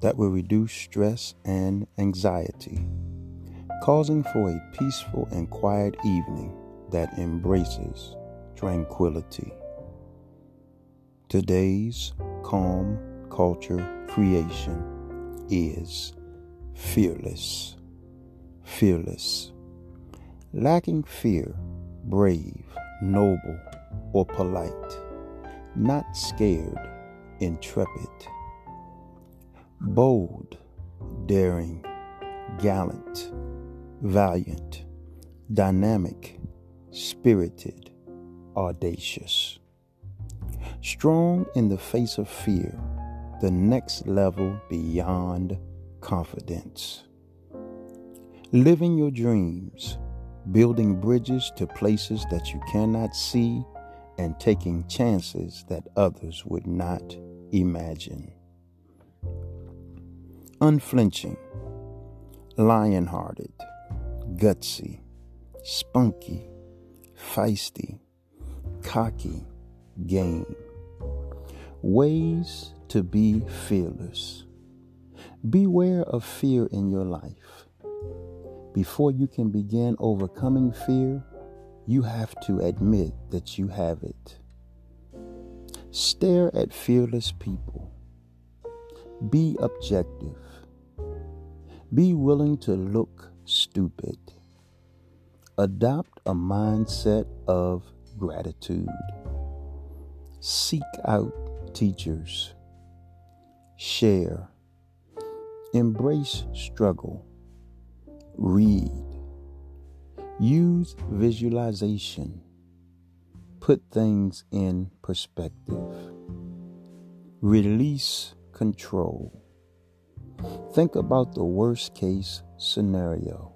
that will reduce stress and anxiety, causing for a peaceful and quiet evening that embraces tranquility. Today's calm culture creation is fearless. Fearless. Lacking fear, brave, noble, or polite. Not scared, intrepid bold, daring, gallant, valiant, dynamic, spirited, audacious. Strong in the face of fear, the next level beyond confidence. Living your dreams, building bridges to places that you cannot see, and taking chances that others would not imagine unflinching, lion hearted, gutsy, spunky, feisty, cocky, game. Ways to be fearless. Beware of fear in your life. Before you can begin overcoming fear, you have to admit that you have it. Stare at fearless people. Be objective. Be willing to look stupid. Adopt a mindset of gratitude. Seek out teachers. Share. Embrace struggle. Read. Use visualization. Put things in perspective. Release control Think about the worst case scenario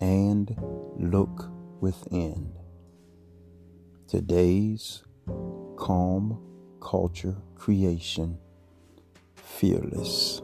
and look within. Today's calm culture creation fearless.